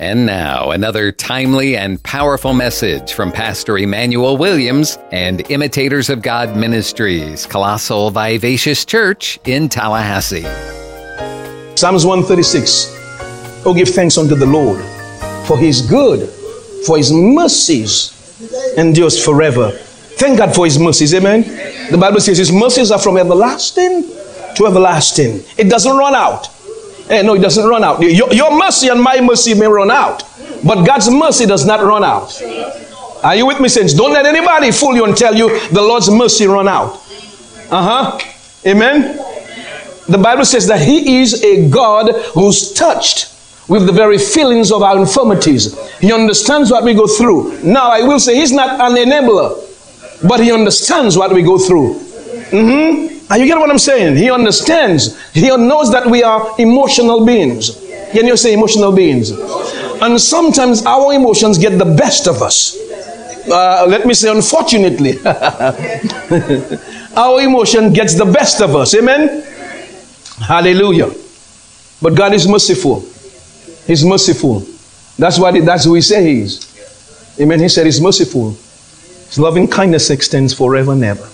And now, another timely and powerful message from Pastor Emmanuel Williams and Imitators of God Ministries, Colossal Vivacious Church in Tallahassee. Psalms 136. Oh, give thanks unto the Lord, for his good, for his mercies endures forever. Thank God for his mercies, amen. The Bible says his mercies are from everlasting to everlasting. It doesn't run out. Hey, no, it doesn't run out. Your, your mercy and my mercy may run out, but God's mercy does not run out. Are you with me, saints? Don't let anybody fool you and tell you the Lord's mercy run out. Uh huh. Amen. The Bible says that He is a God who's touched with the very feelings of our infirmities. He understands what we go through. Now, I will say He's not an enabler, but He understands what we go through. Mm-hmm. Are you get what I'm saying? He understands. He knows that we are emotional beings. Can you say emotional beings? And sometimes our emotions get the best of us. Uh, let me say, unfortunately, our emotion gets the best of us. Amen? Hallelujah. But God is merciful. He's merciful. That's what that's who we say he is. Amen. He said he's merciful. His loving kindness extends forever and ever.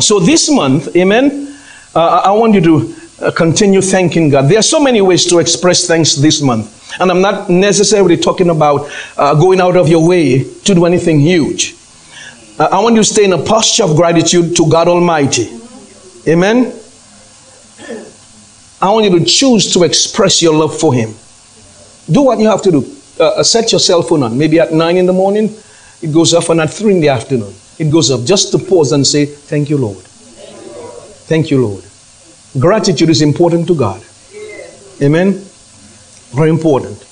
So this month, amen, uh, I want you to uh, continue thanking God. There are so many ways to express thanks this month. And I'm not necessarily talking about uh, going out of your way to do anything huge. Uh, I want you to stay in a posture of gratitude to God Almighty. Amen. I want you to choose to express your love for Him. Do what you have to do. Uh, set your cell phone on. Maybe at 9 in the morning, it goes off, and at 3 in the afternoon it goes up just to pause and say, Thank you, Lord. Thank you, Lord. Gratitude is important to God. Amen. Very important.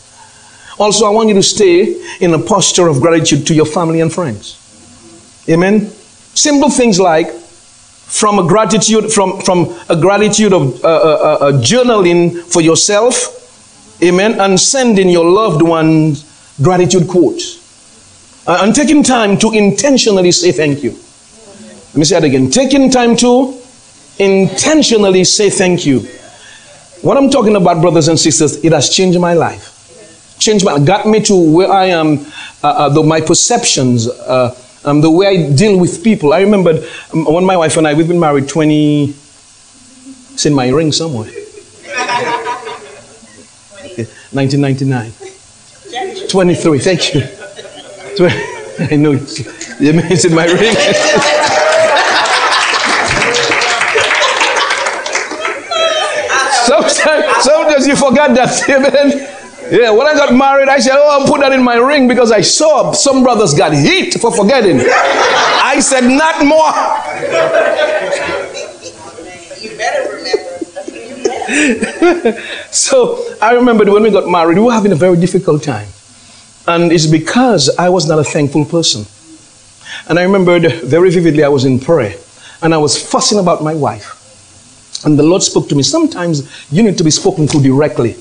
Also, I want you to stay in a posture of gratitude to your family and friends. Amen. Simple things like from a gratitude from from a gratitude of uh, uh, uh, journaling for yourself, amen, and sending your loved ones gratitude quotes. Uh, and taking time to intentionally say thank you. Let me say that again. Taking time to intentionally say thank you. What I'm talking about, brothers and sisters, it has changed my life. Changed my, got me to where I am, uh, uh, the, my perceptions, uh, um, the way I deal with people. I remember um, when my wife and I, we've been married 20, it's in my ring somewhere. 1999. 23, thank you. I know it's, in my ring. sometimes, sometimes you forget that, amen. Yeah, when I got married, I said, Oh, I'll put that in my ring because I saw some brothers got hit for forgetting. I said, Not more. You better remember. so I remember when we got married, we were having a very difficult time. And it's because I was not a thankful person. And I remembered very vividly I was in prayer and I was fussing about my wife. And the Lord spoke to me. Sometimes you need to be spoken to directly.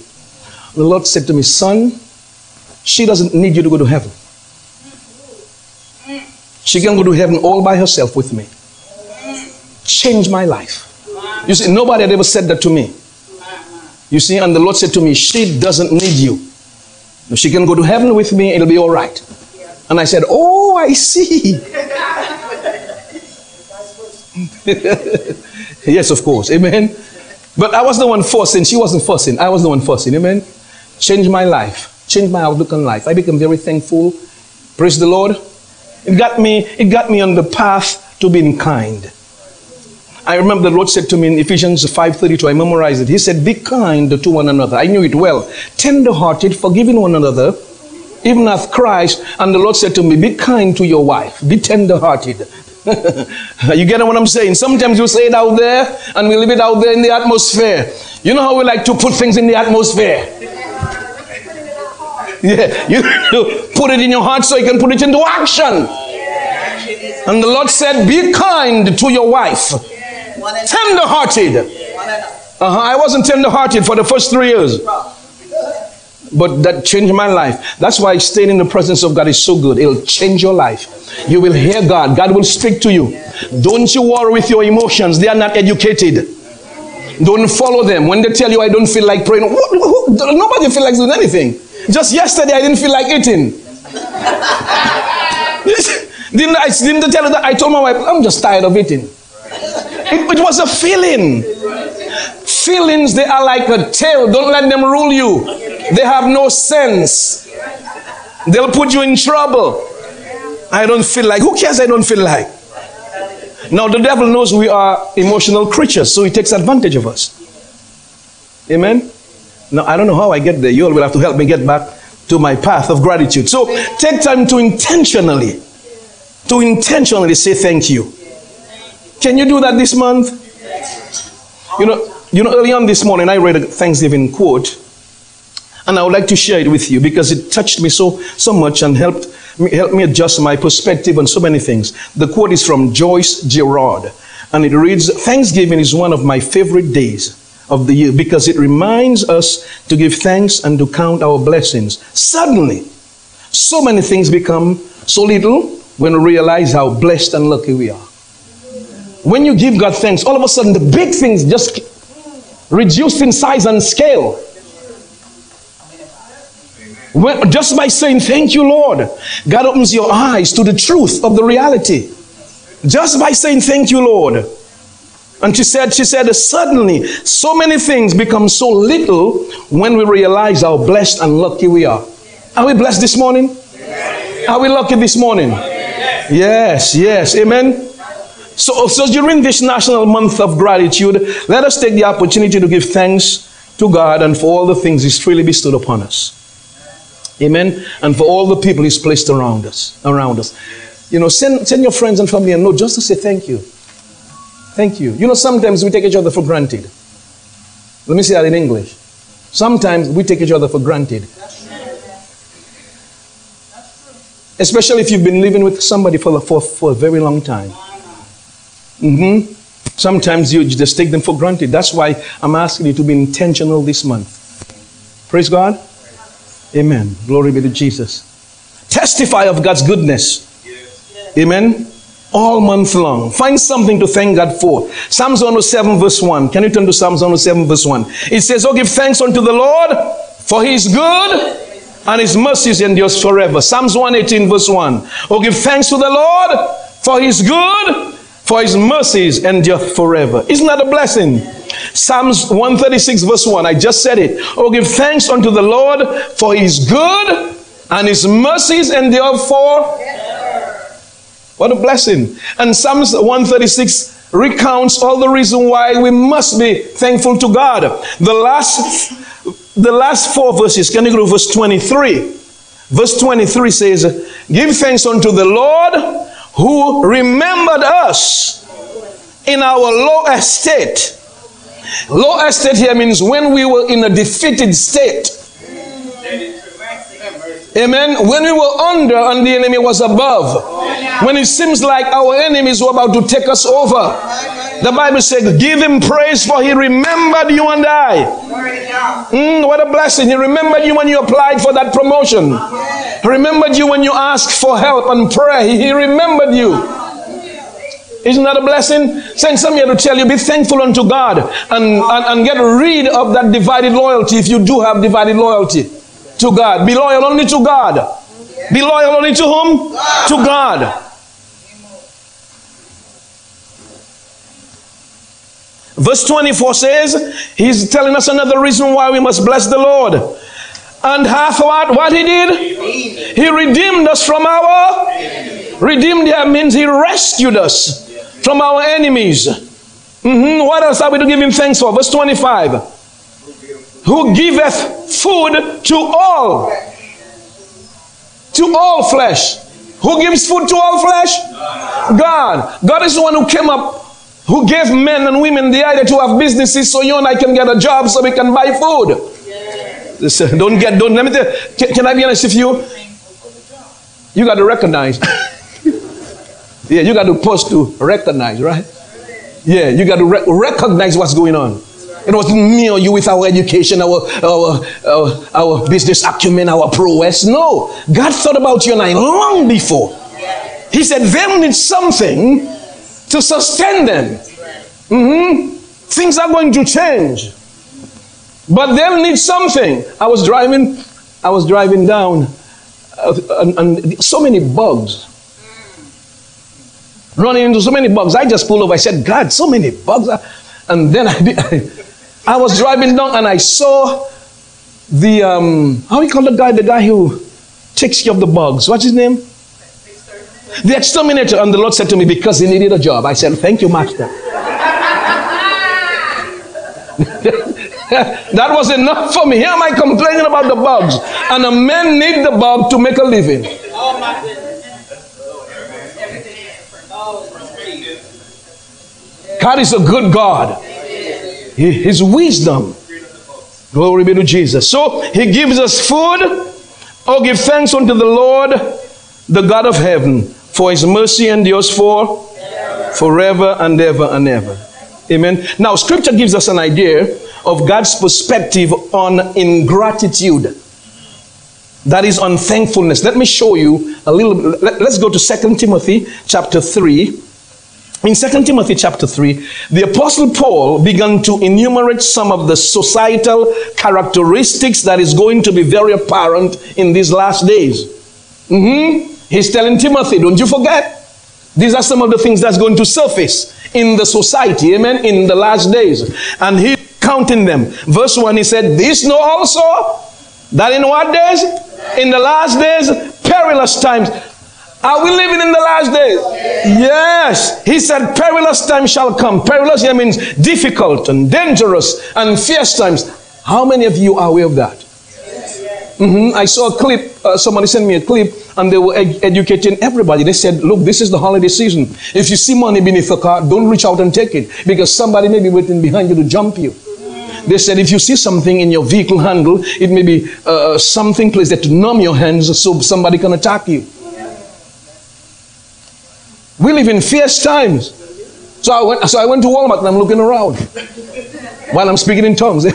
The Lord said to me, Son, she doesn't need you to go to heaven. She can go to heaven all by herself with me. Change my life. You see, nobody had ever said that to me. You see, and the Lord said to me, She doesn't need you. If she can go to heaven with me, it'll be all right. And I said, Oh, I see. yes, of course. Amen. But I was the one forcing. She wasn't forcing. I was the one forcing. Amen. Changed my life. Changed my outlook on life. I became very thankful. Praise the Lord. It got me, it got me on the path to being kind. I remember the Lord said to me in Ephesians 5:32, I memorized it. He said, Be kind to one another. I knew it well. Tender-hearted, forgiving one another, even as Christ. And the Lord said to me, Be kind to your wife, be tender-hearted. you get what I'm saying? Sometimes you say it out there and we leave it out there in the atmosphere. You know how we like to put things in the atmosphere? Yeah, you put it in your heart so you can put it into action. And the Lord said, Be kind to your wife Tender hearted. Uh-huh. I wasn't tender hearted for the first three years. But that changed my life. That's why staying in the presence of God is so good. It'll change your life. You will hear God. God will speak to you. Don't you worry with your emotions. They are not educated. Don't follow them. When they tell you, I don't feel like praying, nobody feels like doing anything. Just yesterday, I didn't feel like eating. didn't I didn't tell you that? I told my wife, I'm just tired of eating. It, it was a feeling. Feelings, they are like a tail. Don't let them rule you. They have no sense. They'll put you in trouble. I don't feel like. Who cares? I don't feel like. Now, the devil knows we are emotional creatures, so he takes advantage of us. Amen? Now, I don't know how I get there. You all will have to help me get back to my path of gratitude. So, take time to intentionally, to intentionally say thank you. Can you do that this month? You know, you know, early on this morning, I read a Thanksgiving quote, and I would like to share it with you because it touched me so so much and helped help me adjust my perspective on so many things. The quote is from Joyce Giraud, and it reads Thanksgiving is one of my favorite days of the year because it reminds us to give thanks and to count our blessings. Suddenly, so many things become so little when we realize how blessed and lucky we are. When you give God thanks, all of a sudden the big things just reduce in size and scale. When, just by saying, Thank you, Lord, God opens your eyes to the truth of the reality. Just by saying, Thank you, Lord. And she said, she said, suddenly, so many things become so little when we realize how blessed and lucky we are. Are we blessed this morning? Are we lucky this morning? Yes, yes. Amen. So, so during this national month of gratitude, let us take the opportunity to give thanks to God and for all the things He's freely bestowed upon us. Amen. And for all the people He's placed around us, around us. You know, send, send your friends and family a note just to say thank you. Thank you. You know, sometimes we take each other for granted. Let me say that in English. Sometimes we take each other for granted. Especially if you've been living with somebody for, for, for a very long time. Mm-hmm. Sometimes you just take them for granted. That's why I'm asking you to be intentional this month. Praise God. Amen. Glory be to Jesus. Testify of God's goodness. Amen. All month long. Find something to thank God for. Psalms 107, verse 1. Can you turn to Psalms 107, verse 1? It says, Oh, give thanks unto the Lord, for he is good and his mercies endures forever. Psalms 118, verse 1. Oh, give thanks to the Lord, for he is good, for his mercies endure forever. Isn't that a blessing? Psalms 136, verse 1. I just said it. Oh, give thanks unto the Lord, for he is good, and his mercies endure forever. What a blessing. And Psalms 136 recounts all the reason why we must be thankful to God. The last the last four verses, can you go to verse 23? Verse 23 says, Give thanks unto the Lord who remembered us in our low estate. Low estate here means when we were in a defeated state. Amen. When we were under and the enemy was above. When it seems like our enemies were about to take us over. The Bible said, Give him praise for he remembered you and I. Mm, what a blessing. He remembered you when you applied for that promotion. He remembered you when you asked for help and pray. He remembered you. Isn't that a blessing? Saying some here to tell you, be thankful unto God and, and, and get rid of that divided loyalty if you do have divided loyalty to God. Be loyal only to God. Be loyal only to whom? To God. Verse 24 says, He's telling us another reason why we must bless the Lord. And hath what? What he did? He redeemed us from our redeemed here means he rescued us from our enemies. Mm-hmm. What else are we to give him thanks for? Verse 25. Who giveth food to all. To all flesh. Who gives food to all flesh? God. God is the one who came up who gave men and women the idea to have businesses so you and I can get a job so we can buy food. Don't get, don't, let me tell can, can I be honest with you? You got to recognize. yeah, you got to post to recognize, right? Yeah, you got to re- recognize what's going on. It wasn't me or you with our education, our, our, our, our business acumen, our prowess. No, God thought about you and I long before. He said, them need something to sustain them. Mm-hmm. Things are going to change. But they'll need something. I was driving I was driving down, uh, and, and so many bugs. Running into so many bugs. I just pulled over. I said, God, so many bugs. And then I, I was driving down and I saw the, um, how you call the guy? The guy who takes care of the bugs. What's his name? The exterminator. And the Lord said to me, because he needed a job. I said, thank you, master. that was enough for me. Here am I complaining about the bugs. And a man need the bug to make a living. God is a good God. His wisdom. Glory be to Jesus. So he gives us food. Oh, give thanks unto the Lord, the God of heaven, for his mercy endures for forever and ever and ever. Amen. Now, scripture gives us an idea of God's perspective on ingratitude. That is unthankfulness. Let me show you a little. Let, us go to Second Timothy chapter 3. In 2 Timothy chapter 3, the Apostle Paul began to enumerate some of the societal characteristics that is going to be very apparent in these last days. Mm-hmm. He's telling Timothy, don't you forget, these are some of the things that's going to surface in the society, amen, in the last days. And he counting them. Verse 1, he said, This know also that in what days? In the last days, perilous times. Are we living in the last days? Yes. He said, perilous times shall come. Perilous here means difficult and dangerous and fierce times. How many of you are aware of that? Mm-hmm. I saw a clip, uh, somebody sent me a clip, and they were ed- educating everybody. They said, Look, this is the holiday season. If you see money beneath the car, don't reach out and take it because somebody may be waiting behind you to jump you. They said if you see something in your vehicle handle, it may be uh, something placed to numb your hands so somebody can attack you. We live in fierce times. So I went, so I went to Walmart and I'm looking around while I'm speaking in tongues.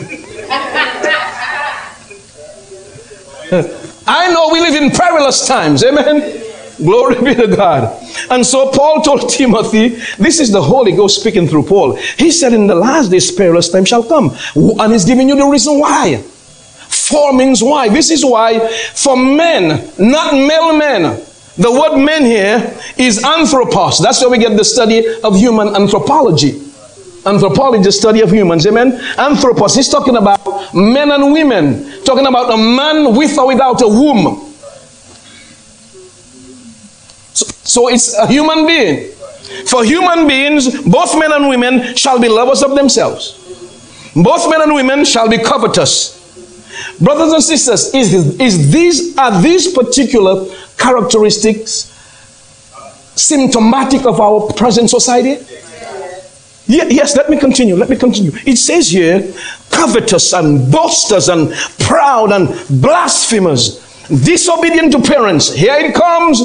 I know we live in perilous times. Amen. Glory be to God. And so Paul told Timothy, this is the Holy Ghost speaking through Paul. He said, In the last days, perilous time shall come. And he's giving you the reason why. For means why. This is why, for men, not male men, the word men here is anthropos. That's where we get the study of human anthropology. Anthropology, the study of humans. Amen. Anthropos, he's talking about men and women, talking about a man with or without a womb. So, so it's a human being. For human beings, both men and women shall be lovers of themselves. Both men and women shall be covetous. Brothers and sisters, is, is these are these particular characteristics symptomatic of our present society? Yes, let me continue. Let me continue. It says here, covetous and boasters and proud and blasphemers, disobedient to parents. Here it comes.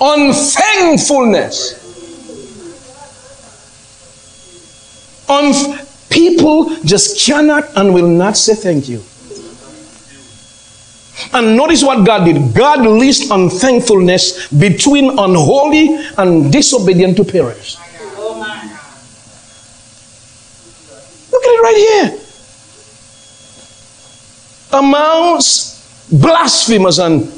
Unthankfulness. Unf- people just cannot and will not say thank you. And notice what God did. God list unthankfulness between unholy and disobedient to parents. Look at it right here. Amounts blasphemers and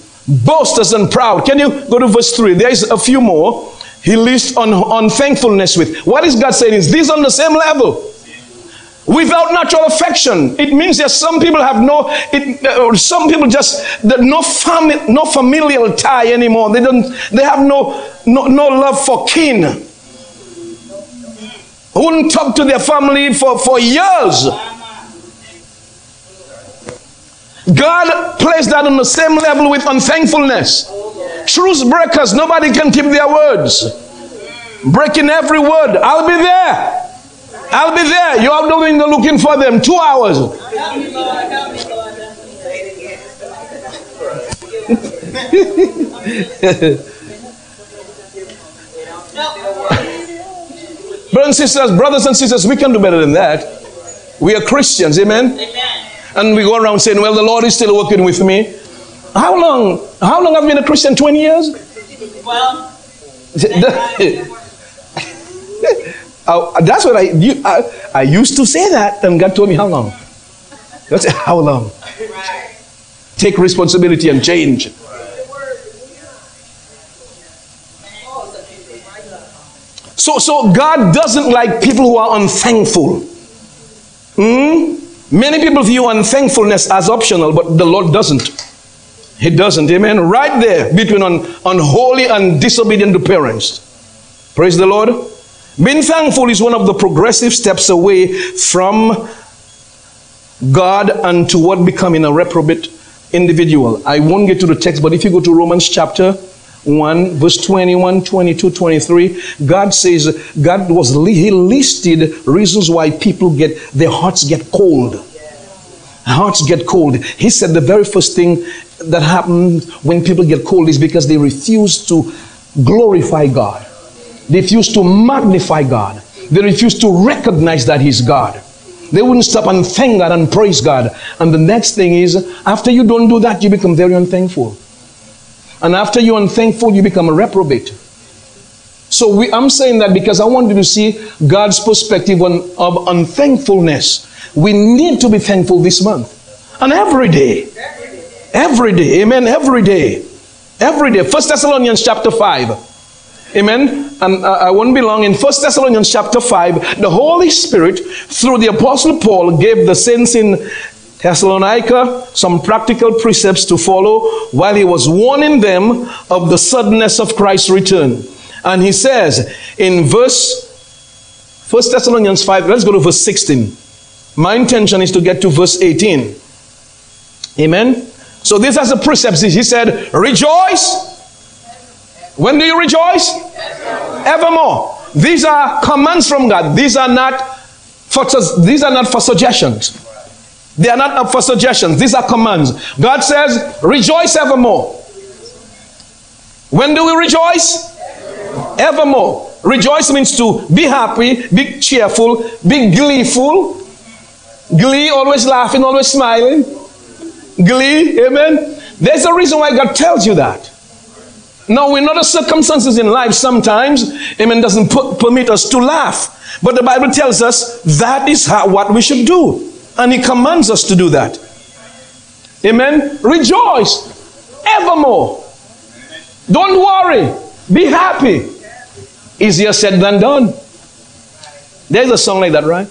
boasters and proud. Can you go to verse 3? There is a few more. He lists on unthankfulness with. What is God saying? Is this on the same level? Without natural affection. It means that some people have no, it, uh, some people just no family, no familial tie anymore. They don't, they have no, no, no love for kin. Who wouldn't talk to their family for, for years. God placed that on the same level with unthankfulness. Truth breakers, nobody can keep their words. Breaking every word. I'll be there. I'll be there. You are doing the looking for them. Two hours. brothers and sisters, brothers and sisters, we can do better than that. We are Christians, amen? amen. And we go around saying, Well, the Lord is still working with me. How long? How long have you been a Christian? 20 years? Well, That's what I, you, I, I used to say that, and God told me how long. That's how long. take responsibility and change. So, so God doesn't like people who are unthankful. Hmm? Many people view unthankfulness as optional, but the Lord doesn't. He doesn't. Amen. Right there between un, unholy and disobedient to parents. Praise the Lord. Being thankful is one of the progressive steps away from God and toward becoming a reprobate individual. I won't get to the text, but if you go to Romans chapter 1, verse 21, 22, 23, God says, God was, He listed reasons why people get, their hearts get cold. Hearts get cold. He said the very first thing that happens when people get cold is because they refuse to glorify God. They refuse to magnify God. They refuse to recognize that He's God. They wouldn't stop and thank God and praise God. And the next thing is, after you don't do that, you become very unthankful. And after you're unthankful, you become a reprobate. So we, I'm saying that because I want you to see God's perspective on, of unthankfulness. We need to be thankful this month. And every day. Every day. Amen. Every day. Every day. First Thessalonians chapter 5. Amen. And uh, I won't be long. In First Thessalonians chapter 5, the Holy Spirit, through the Apostle Paul, gave the saints in Thessalonica some practical precepts to follow while he was warning them of the suddenness of Christ's return. And he says in verse 1 Thessalonians 5, let's go to verse 16. My intention is to get to verse 18. Amen. So this has a precept. He said, Rejoice. When do you rejoice? Evermore. These are commands from God. These are not for these are not for suggestions. They are not up for suggestions. These are commands. God says, Rejoice evermore. When do we rejoice? Evermore. Rejoice means to be happy, be cheerful, be gleeful. Glee, always laughing, always smiling. Glee, amen. There's a reason why God tells you that. Now, we know the circumstances in life sometimes, amen, doesn't put, permit us to laugh. But the Bible tells us that is how, what we should do. And He commands us to do that. Amen. Rejoice evermore. Don't worry. Be happy. Easier said than done. There's a song like that, right?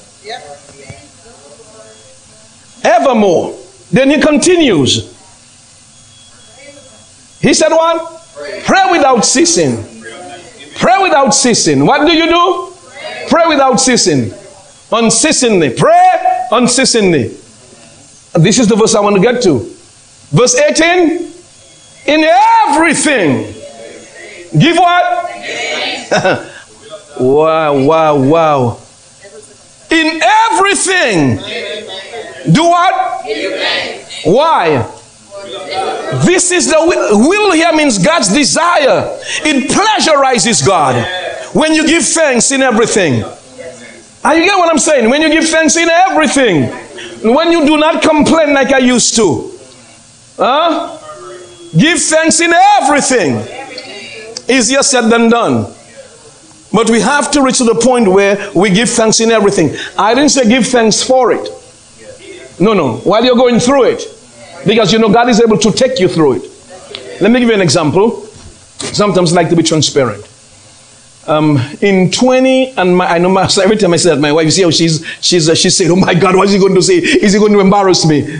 Evermore. Then he continues. He said, What? Pray without ceasing. Pray without ceasing. What do you do? Pray without ceasing. Unceasingly. Pray unceasingly. This is the verse I want to get to. Verse 18 In everything, give what? wow, wow, wow. In everything, do what? Why? This is the will. here means God's desire. It pleasurizes God when you give thanks in everything. Are you get what I'm saying? When you give thanks in everything, when you do not complain like I used to, huh? Give thanks in everything. Easier said than done. But we have to reach to the point where we give thanks in everything. I didn't say give thanks for it. No, no. While you're going through it. Because you know God is able to take you through it. Let me give you an example. Sometimes I like to be transparent. Um, in 20, and my, I know my, every time I say that, my wife, you see how she's, she's, uh, she's saying, oh my God, what is he going to say? Is he going to embarrass me?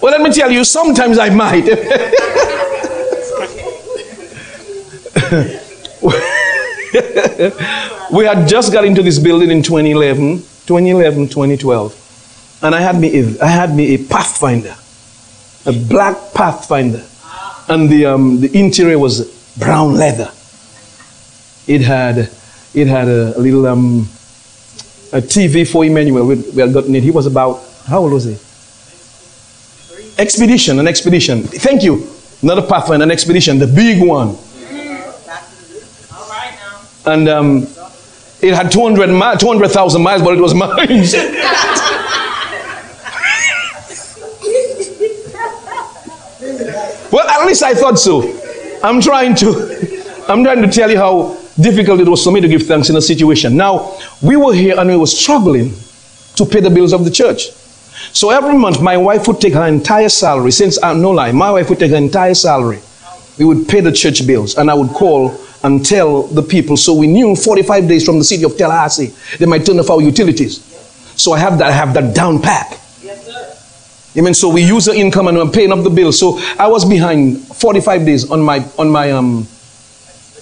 well, let me tell you, sometimes I might. we had just got into this building in 2011, 2011, 2012. And I had me a, I had me a Pathfinder, a black Pathfinder. And the, um, the interior was brown leather. It had, it had a, a little um, a TV for Emmanuel. We, we had gotten it. He was about, how old was he? Expedition, an expedition. Thank you. Not a pathfinder, an expedition, the big one. And um, it had 200 mi- 200,000 miles, but it was mine. Well, at least I thought so. I'm trying to, I'm trying to tell you how difficult it was for me to give thanks in a situation. Now, we were here and we were struggling to pay the bills of the church. So every month, my wife would take her entire salary. Since I'm no lie, my wife would take her entire salary. We would pay the church bills, and I would call and tell the people. So we knew 45 days from the city of Tallahassee, they might turn off our utilities. So I have that, I have that down pack. Amen. So we use the income and we're paying up the bill. So I was behind 45 days on my on my um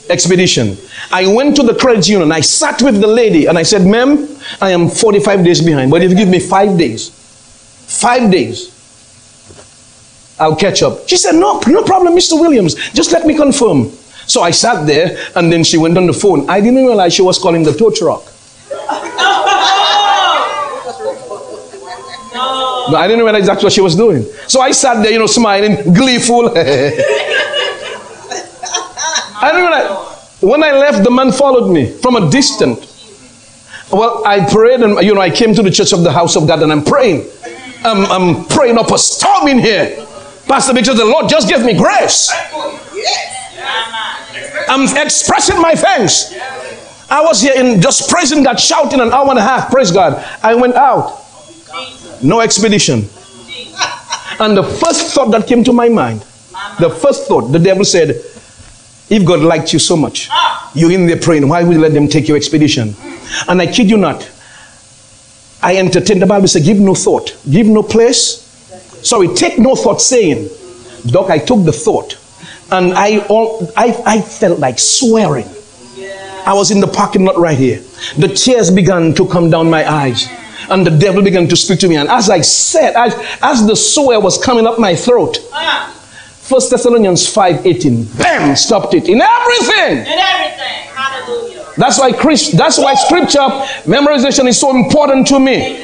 expedition. I went to the credit union. I sat with the lady and I said, Ma'am, I am 45 days behind. But if you give me five days, five days, I'll catch up. She said, No, no problem, Mr. Williams. Just let me confirm. So I sat there and then she went on the phone. I didn't realize she was calling the tow truck. I didn't realize that's what she was doing. So I sat there, you know, smiling, gleeful. I didn't realize. When I left, the man followed me from a distance. Well, I prayed and, you know, I came to the church of the house of God and I'm praying. I'm, I'm praying up a storm in here. Pastor because the Lord just gave me grace. I'm expressing my thanks. I was here in just praising God, shouting an hour and a half. Praise God. I went out. No expedition. And the first thought that came to my mind, the first thought, the devil said, if God liked you so much, you're in there praying, why would you let them take your expedition? And I kid you not, I entertained the Bible said, give no thought, give no place. Sorry, take no thought saying. Doc, I took the thought and I, all, I, I felt like swearing. I was in the parking lot right here. The tears began to come down my eyes and the devil began to speak to me. And as I said, as, as the swear was coming up my throat, First Thessalonians 5:18, bam, stopped it in everything. In everything. Hallelujah. That's why Christ, that's why scripture memorization is so important to me.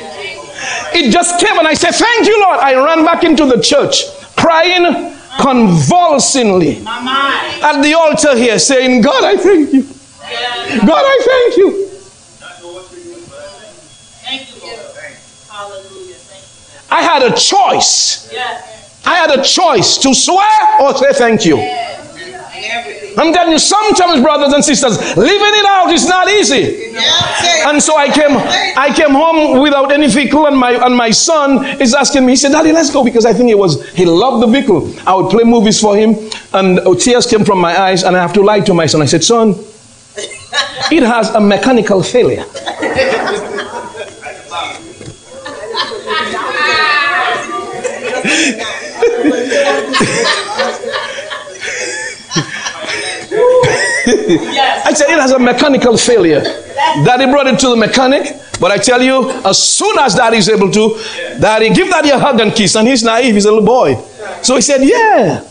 It just came and I said, Thank you, Lord. I ran back into the church crying convulsingly at the altar here, saying, God, I thank you. God, I thank you. I had a choice. I had a choice to swear or say thank you. I'm telling you, sometimes, brothers and sisters, living it out is not easy. And so I came, I came home without any vehicle, and my and my son is asking me. He said, "Daddy, let's go," because I think it was he loved the vehicle. I would play movies for him, and tears came from my eyes, and I have to lie to my son. I said, "Son, it has a mechanical failure." I said it has a mechanical failure. Daddy brought it to the mechanic, but I tell you, as soon as daddy is able to, daddy, give daddy a hug and kiss. And he's naive, he's a little boy. So he said, Yeah.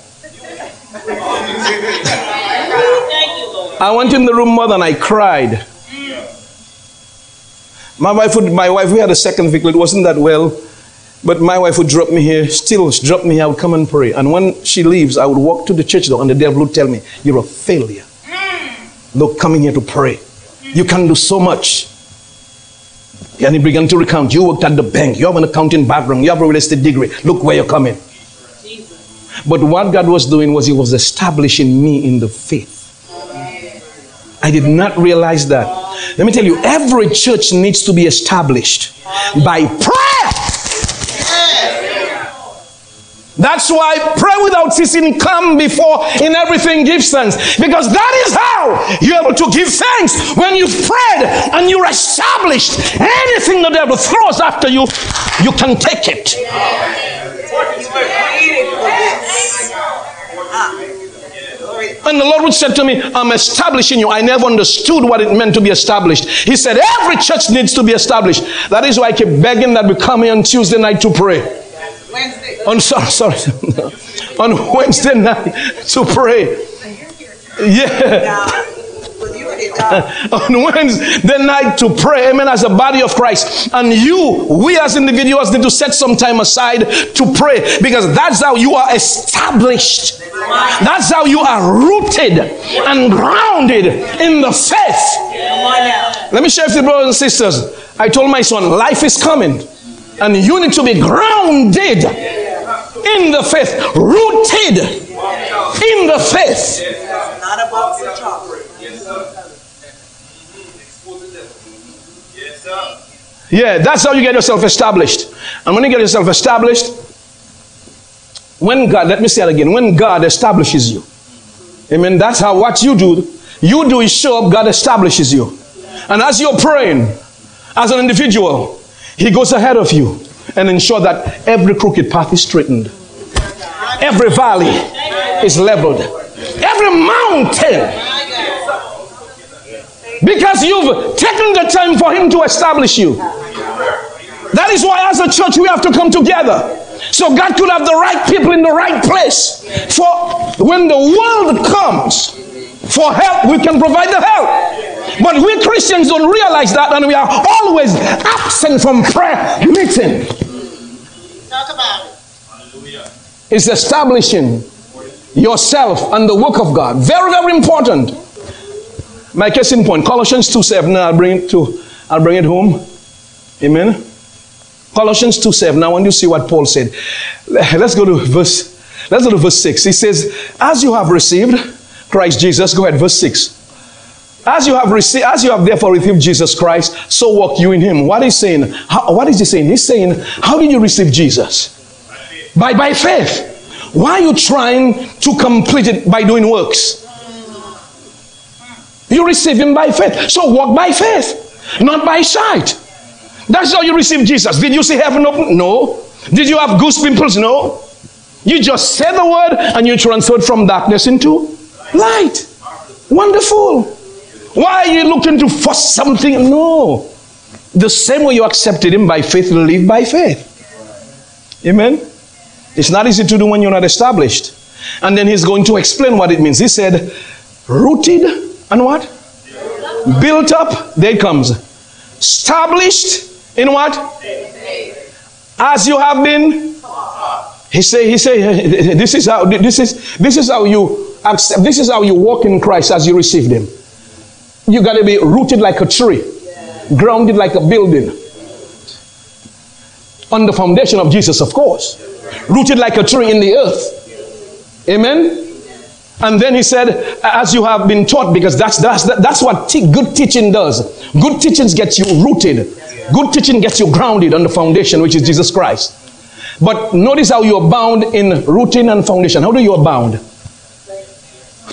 I went in the room more than I cried. My wife would, my wife, we had a second vehicle. It wasn't that well. But my wife would drop me here, still drop me here, I would come and pray. And when she leaves, I would walk to the church door and the devil would tell me, You're a failure. Hmm. Look, coming here to pray. You can do so much. And he began to recount, you worked at the bank, you have an accounting background, you have a real estate degree. Look where you're coming. But what God was doing was He was establishing me in the faith. I did not realize that. Let me tell you, every church needs to be established by prayer. That's why pray without ceasing, come before in everything give thanks. Because that is how you're able to give thanks. When you've prayed and you're established, anything the devil throws after you, you can take it. And the Lord would say to me, I'm establishing you. I never understood what it meant to be established. He said, Every church needs to be established. That is why I keep begging that we come here on Tuesday night to pray. Wednesday. On sorry, sorry, on Wednesday night to pray. Yeah. on Wednesday night to pray, amen, as a body of Christ. And you, we as individuals, need to set some time aside to pray because that's how you are established. That's how you are rooted and grounded in the faith. Let me share with you, brothers and sisters. I told my son, life is coming. And you need to be grounded in the faith, rooted in the faith. Not a box of chocolate. Yeah, that's how you get yourself established. And when you get yourself established, when God, let me say it again, when God establishes you, amen, that's how what you do, you do is show up, God establishes you. And as you're praying, as an individual, He goes ahead of you and ensure that every crooked path is straightened, every valley is leveled, every mountain. Because you've taken the time for Him to establish you. That is why, as a church, we have to come together. So God could have the right people in the right place. For when the world comes for help, we can provide the help. But we Christians don't realize that, and we are always absent from prayer meeting. Talk about it. Hallelujah. It's establishing yourself and the work of God. Very, very important. My case in point, Colossians 2 7. I'll bring it to I'll bring it home. Amen. Colossians 2 7. I want you to see what Paul said. Let's go to verse. Let's go to verse 6. He says, As you have received Christ Jesus, go ahead, verse 6. As you have received, as you have therefore received Jesus Christ, so walk you in him. What is saying? How, what is he saying? He's saying, How did you receive Jesus? By by faith. Why are you trying to complete it by doing works? You receive him by faith. So walk by faith, not by sight. That's how you receive Jesus. Did you see heaven open? No. Did you have goose pimples? No. You just said the word and you transferred from darkness into light. Wonderful. Why are you looking to force something? No. The same way you accepted him by faith, live by faith. Amen. It's not easy to do when you're not established. And then he's going to explain what it means. He said, rooted and what? Built up. There comes. Established in what? As you have been. He say, he say, this is how this is this is how you accept this is how you walk in Christ as you receive him. You gotta be rooted like a tree, grounded like a building. On the foundation of Jesus, of course. Rooted like a tree in the earth. Amen. And then he said, as you have been taught, because that's, that's, that's what t- good teaching does. Good teachings get you rooted. Good teaching gets you grounded on the foundation, which is Jesus Christ. But notice how you are bound in routine and foundation. How do you abound?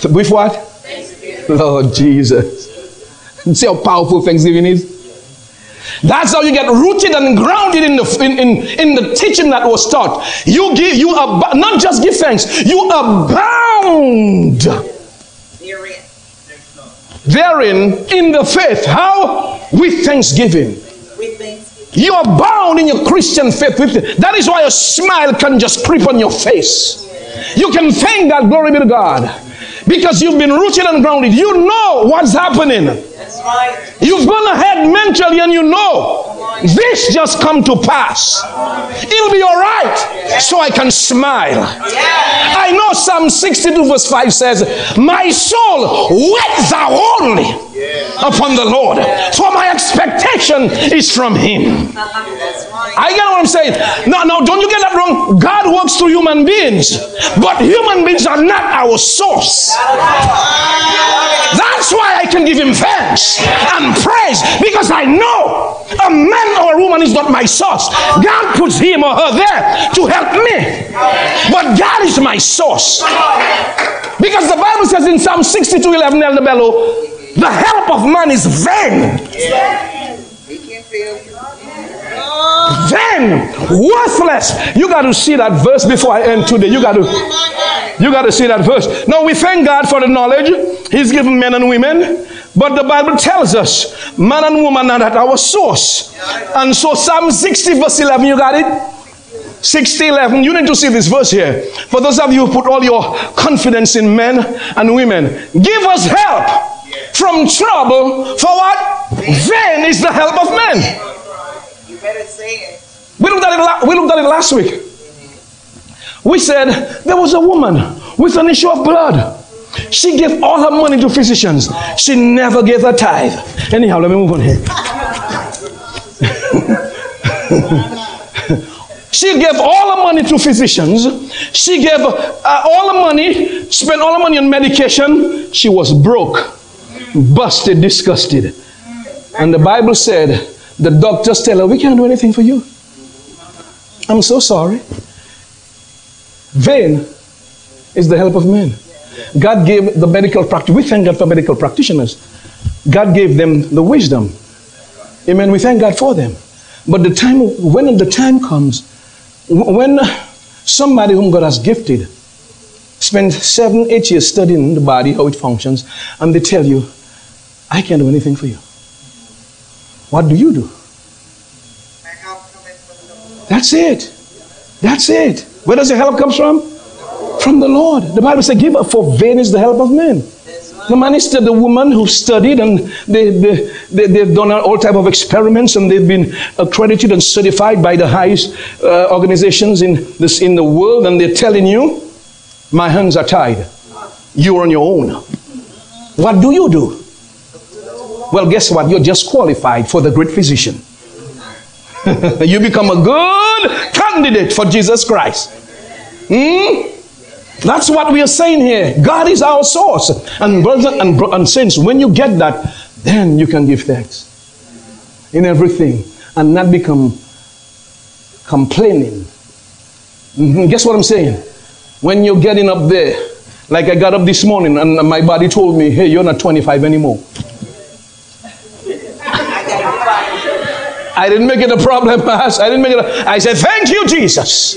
With what? Lord Jesus. See how powerful Thanksgiving is? That's how you get rooted and grounded in the in, in, in the teaching that was taught. You give you ab- not just give thanks, you abound therein in the faith. How? With thanksgiving. You are bound in your Christian faith. With That is why a smile can just creep on your face. You can thank God, glory be to God, because you've been rooted and grounded. You know what's happening. Right. You've gone ahead mentally and you know this just come to pass. It'll be all right. So I can smile. I know Psalm 62 verse 5 says, My soul waits thou only upon the Lord, for my expectation is from Him. Uh-huh. I get what I'm saying. Now, now, don't you get that wrong? God works through human beings, but human beings are not our source. That's why I can give Him thanks and praise because I know a man or a woman is not my source. God puts him or her there to help me, but God is my source. Because the Bible says in Psalm 62 11, Elder Bello, the help of man is vain. Vain, worthless. You got to see that verse before I end today. You got to, you got to see that verse. Now we thank God for the knowledge He's given men and women, but the Bible tells us man and woman are at our source. And so Psalm 60 verse 11, you got it? 60 11 you need to see this verse here for those of you who put all your confidence in men and women give us help from trouble for what? Vain is the help of men. You better say it. We looked at it, we looked at it last week. We said there was a woman with an issue of blood. She gave all her money to physicians. She never gave a tithe. Anyhow, let me move on here. she gave all her money to physicians. She gave uh, all the money, spent all the money on medication. She was broke busted, disgusted. And the Bible said, the doctors tell her, we can't do anything for you. I'm so sorry. Vain is the help of men. God gave the medical practice. We thank God for medical practitioners. God gave them the wisdom. Amen. We thank God for them. But the time, when the time comes, when somebody whom God has gifted spend seven, eight years studying the body, how it functions, and they tell you, I can't do anything for you. What do you do? That's it. That's it. Where does the help come from? From the Lord. The Bible says, give up for vain is the help of men. The man is the woman who studied and they, they, they, they've done all type of experiments and they've been accredited and certified by the highest uh, organizations in, this, in the world and they're telling you, my hands are tied. You're on your own. What do you do? Well, guess what? You're just qualified for the great physician. you become a good candidate for Jesus Christ. Hmm? That's what we are saying here. God is our source. And brothers and, and saints, when you get that, then you can give thanks in everything and not become complaining. Mm-hmm. Guess what I'm saying? When you're getting up there, like I got up this morning and my body told me, hey, you're not 25 anymore. I didn't make it a problem, Pastor. I didn't make it. A, I said, "Thank you, Jesus."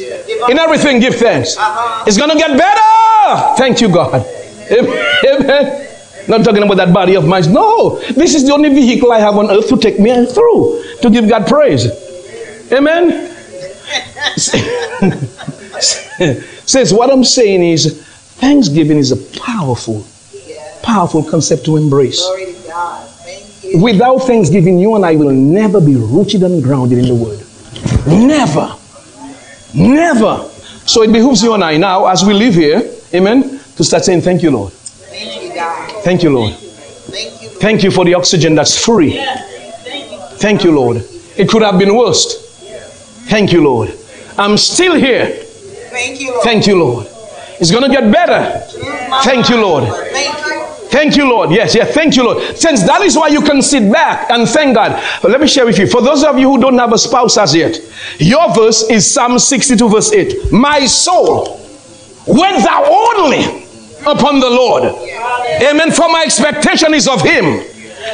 In everything, give thanks. Uh-huh. It's gonna get better. Thank you, God. Amen. Not talking about that body of mine. No, this is the only vehicle I have on earth to take me through to give God praise. Amen. Says what I'm saying is, Thanksgiving is a powerful, powerful concept to embrace. Without thanksgiving, you and I will never be rooted and grounded in the word. Never. Never. So it behooves you and I now, as we live here, amen, to start saying, Thank you, Lord. Thank you, God. Thank you, Lord. Thank you, Thank you for the oxygen that's free. Thank you, Lord. It could have been worse. Thank you, Lord. I'm still here. Thank you, Lord. Thank you, Lord. It's going to get better. Thank you, Lord. Thank you, Lord. Yes, yes. Thank you, Lord. Since that is why you can sit back and thank God. But let me share with you. For those of you who don't have a spouse as yet, your verse is Psalm 62, verse 8. My soul, when thou only upon the Lord. Amen. For my expectation is of him.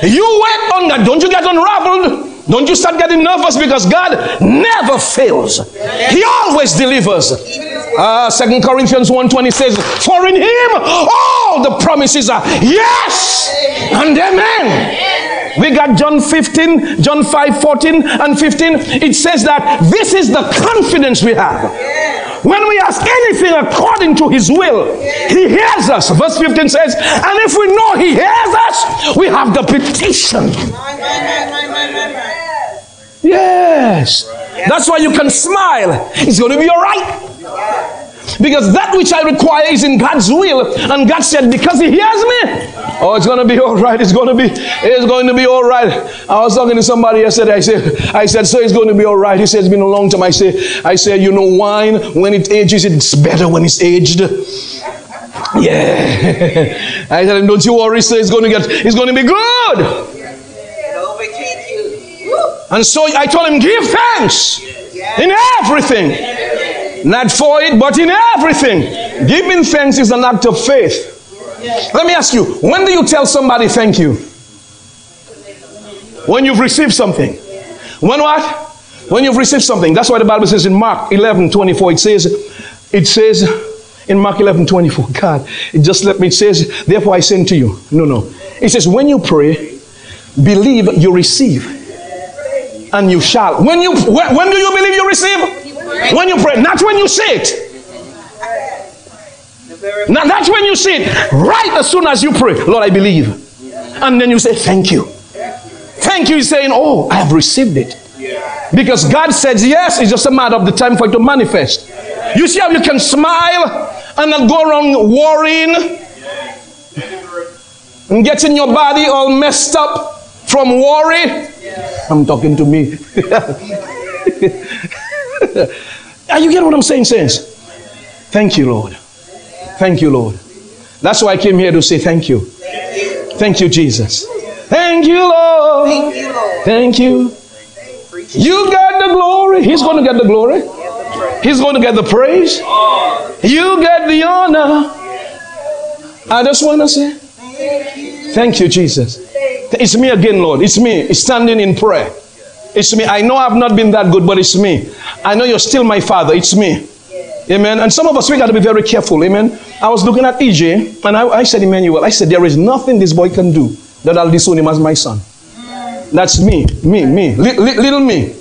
You wait on God. Don't you get unraveled. Don't you start getting nervous because God never fails. He always delivers. Uh, 2 Corinthians 1.20 says, For in him all the promises are yes and amen. We got John 15, John 5, 14 and 15. It says that this is the confidence we have. When we ask anything according to his will, he hears us. Verse 15 says, And if we know he hears us, we have the petition. Yes. That's why you can smile. It's going to be all right. Because that which I require is in God's will. And God said, because He hears me, oh, it's going to be all right. It's going to be, it's going to be all right. I was talking to somebody yesterday. I said, I said, so it's going to be all right. He said, it's been a long time. I said, I said, you know, wine, when it ages, it's better when it's aged. Yeah. I said, don't you worry, sir. It's going to get, it's going to be good. And so I told him, give thanks in everything. Not for it, but in everything. Giving thanks is an act of faith. Let me ask you, when do you tell somebody thank you? When you've received something. When what? When you've received something. That's why the Bible says in Mark 11 24, it says, it says in Mark 11 24, God, it just let me, it says, therefore I send to you. No, no. It says, when you pray, believe you receive and you shall. When you when, when do you believe you receive? When you pray, not when you say it. Now that's when you say it. Right as soon as you pray, Lord, I believe. And then you say, Thank you. Thank you saying, Oh, I have received it. Because God says yes, it's just a matter of the time for it to manifest. You see how you can smile and not go around worrying and getting your body all messed up from worry I'm talking to me. Are you get what I'm saying, saints? Thank you, Lord. Thank you, Lord. That's why I came here to say thank you. Thank you, Jesus. Thank you, Lord. Thank you. You got the glory. He's going to get the glory. He's going to get the praise. You get the honor. I just want to say, thank you, Jesus. It's me again, Lord. It's me. Standing in prayer. It's me. I know I've not been that good, but it's me. I know you're still my father. It's me. Amen. And some of us, we got to be very careful. Amen. I was looking at EJ and I, I said, Emmanuel, I said, there is nothing this boy can do that I'll disown him as my son. That's me, me, me, li- li- little me.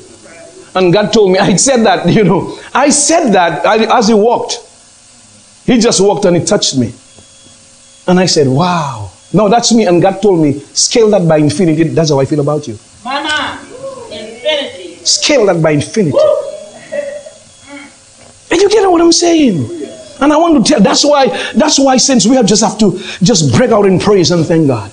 And God told me, I said that, you know, I said that I, as he walked. He just walked and he touched me. And I said, wow. No, that's me. And God told me, scale that by infinity. That's how I feel about you. Mama, infinity. Scale that by infinity. And you get what I'm saying? And I want to tell that's why that's why since we have just have to just break out in praise and thank God.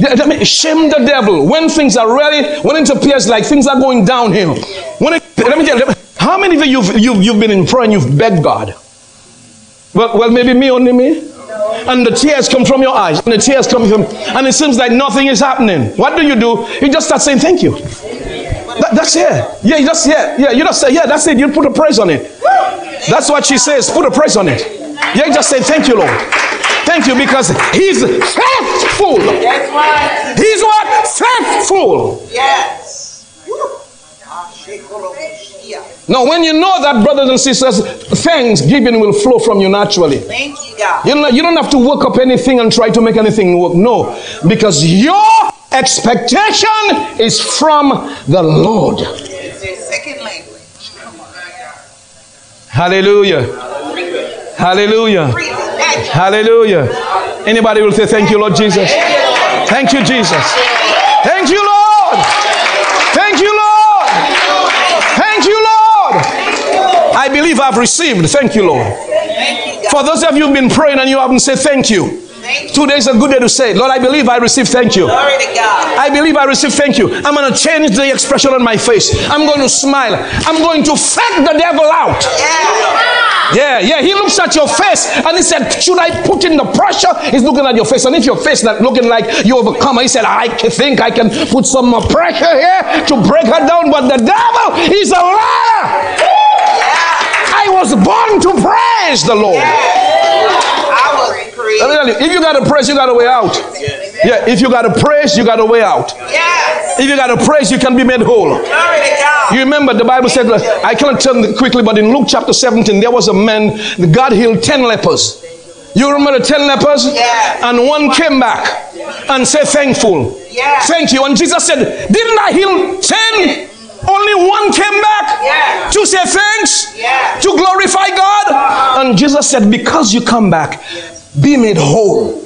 I mean, shame the devil when things are really when it appears like things are going downhill. When it, let me tell you, how many of you you've, you've, you've been in prayer and you've begged God? Well, well, maybe me only me. And the tears come from your eyes, and the tears come from, and it seems like nothing is happening. What do you do? You just start saying thank you. That, that's it. Yeah, you just yeah, yeah. You just say yeah. That's it. You put a praise on it. That's what she says. Put a praise on it. Yeah, you just say thank you, Lord. Thank you because He's faithful. He's what? Faithful. Yes. Now, when you know that, brothers and sisters, thanksgiving will flow from you naturally. Thank you, God. You don't, you don't have to work up anything and try to make anything work. No, because your expectation is from the Lord. Second language. Come on. Hallelujah. Hallelujah. Breathe it. That's Hallelujah. Anybody will say, Thank you, Lord Jesus. Thank you, Jesus. Thank you, Lord. Thank you, Lord. Thank you, Lord. I believe I've received. Thank you, Lord. Thank you, For those of you who've been praying and you haven't said thank you, Thank today is a good day to say. Lord, I believe I received thank you. Glory to God. I believe I received thank you. I'm going to change the expression on my face. I'm going to smile. I'm going to freak the devil out. Yeah. Yeah, yeah. He looks at your face and he said, Should I put in the pressure? He's looking at your face. And if your face not looking like you overcome, he said, I think I can put some more pressure here to break her down. But the devil is a liar. I was born to praise the Lord. I was Let me tell you, if you got to praise, you got a way out. Yeah, if you got to praise, you got a way out. Yes. If you got to praise, you can be made whole. Glory to God. You remember the Bible said, I cannot tell you quickly, but in Luke chapter 17, there was a man, God healed 10 lepers. You remember the 10 lepers? Yes. And one came back and said, Thankful. Yes. Thank you. And Jesus said, Didn't I heal 10? Only one came back Yes. to say thanks, Yes. to glorify God. Uh-huh. And Jesus said, Because you come back, be made whole.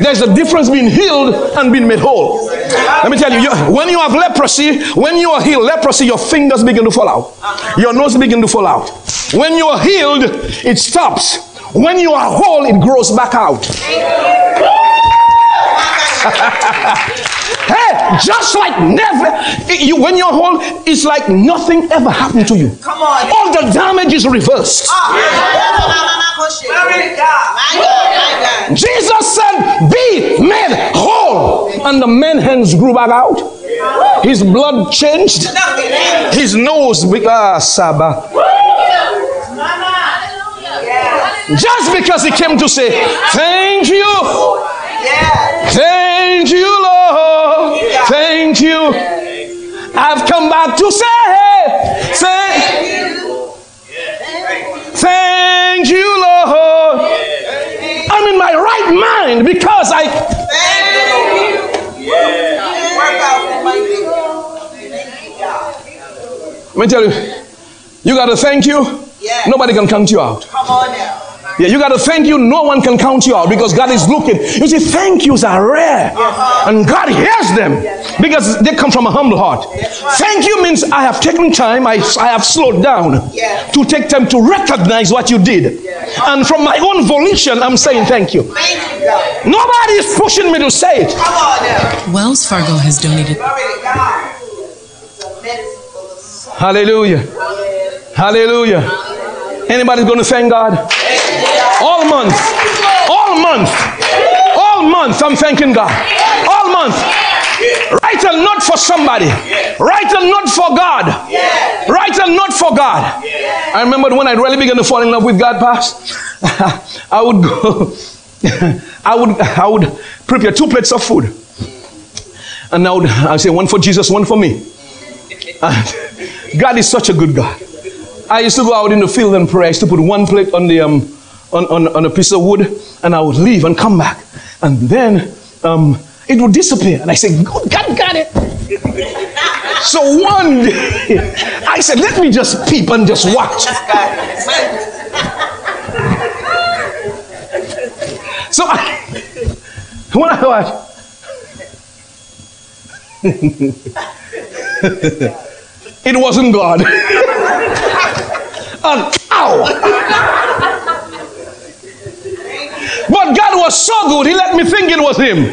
There's a difference being healed and being made whole. Let me tell you, you, when you have leprosy, when you are healed, leprosy, your fingers begin to fall out. Uh-huh. Your nose begin to fall out. When you are healed, it stops. When you are whole, it grows back out. Hey, just like never, you, when you're whole, it's like nothing ever happened to you. Come on. All the damage is reversed. Glory to God. My God. My God. Jesus said, Be made whole. And the man's hands grew back out. His blood changed. His nose became ah, Saba. Just because he came to say, Thank you. Yes. Thank you, Lord. Thank you. I've come back to say, say, Thank you, Lord. I'm in my right mind because I Thank you. Work out for my people. Thank you, let me tell you, you gotta thank you. Nobody can count you out. Come on now. Yeah, you gotta thank you. No one can count you out because God is looking. You see, thank yous are rare, uh-huh. and God hears them because they come from a humble heart. Thank you means I have taken time. I, I have slowed down Yes. to take time to recognize what you did, and from my own volition, I'm saying thank you. Thank you, Nobody is pushing me to say it. Come on now. Wells Fargo has donated Glory to God. It's a medicine for the soul. Hallelujah. Hallelujah. Anybody's going to thank God? All month. All month. All month I'm thanking God. All month. Write a note for somebody. Write a note for God. Write a note for God. I remember when I really began to fall in love with God, past, I would go, I would, I would prepare two plates of food. And I would I say one for Jesus, one for me. And God is such a good God. I used to go out in the field and pray. I used to put one plate on the um, on, on, on a piece of wood, and I would leave and come back, and then um, it would disappear. And I said, God got it. so one day, I said, let me just peep and just watch. so I, when I watch. it wasn't God. a cow. God was so good, He let me think it was Him.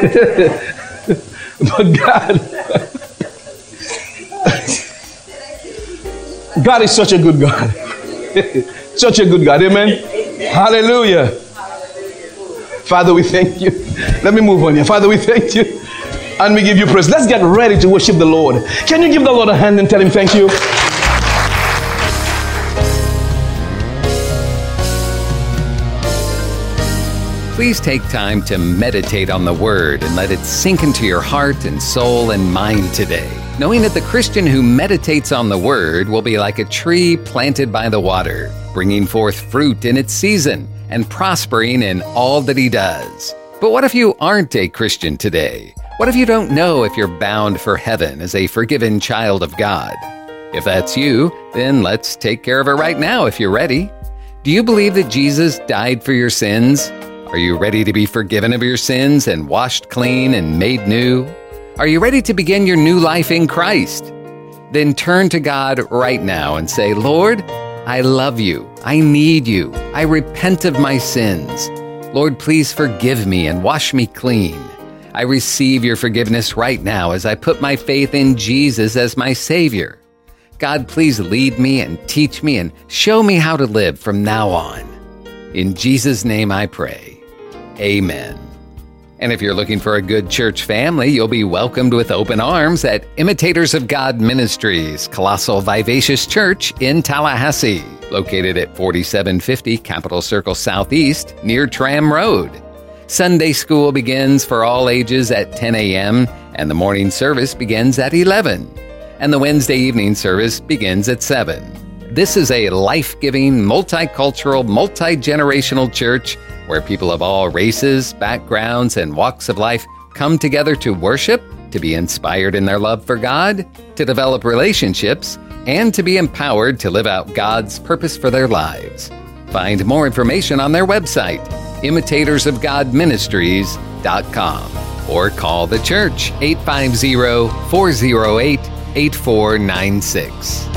but God, God is such a good God. such a good God. Amen. Hallelujah. Father, we thank you. Let me move on here. Father, we thank you and we give you praise. Let's get ready to worship the Lord. Can you give the Lord a hand and tell him thank you? Please take time to meditate on the Word and let it sink into your heart and soul and mind today, knowing that the Christian who meditates on the Word will be like a tree planted by the water, bringing forth fruit in its season and prospering in all that he does. But what if you aren't a Christian today? What if you don't know if you're bound for heaven as a forgiven child of God? If that's you, then let's take care of it right now if you're ready. Do you believe that Jesus died for your sins? Are you ready to be forgiven of your sins and washed clean and made new? Are you ready to begin your new life in Christ? Then turn to God right now and say, Lord, I love you. I need you. I repent of my sins. Lord, please forgive me and wash me clean. I receive your forgiveness right now as I put my faith in Jesus as my Savior. God, please lead me and teach me and show me how to live from now on. In Jesus' name I pray. Amen. And if you're looking for a good church family, you'll be welcomed with open arms at Imitators of God Ministries, Colossal Vivacious Church in Tallahassee, located at 4750 Capitol Circle Southeast near Tram Road. Sunday school begins for all ages at 10 a.m., and the morning service begins at 11. And the Wednesday evening service begins at 7. This is a life giving, multicultural, multi generational church where people of all races, backgrounds, and walks of life come together to worship, to be inspired in their love for God, to develop relationships, and to be empowered to live out God's purpose for their lives. Find more information on their website imitatorsofgodministries.com or call the church 850 408 8496.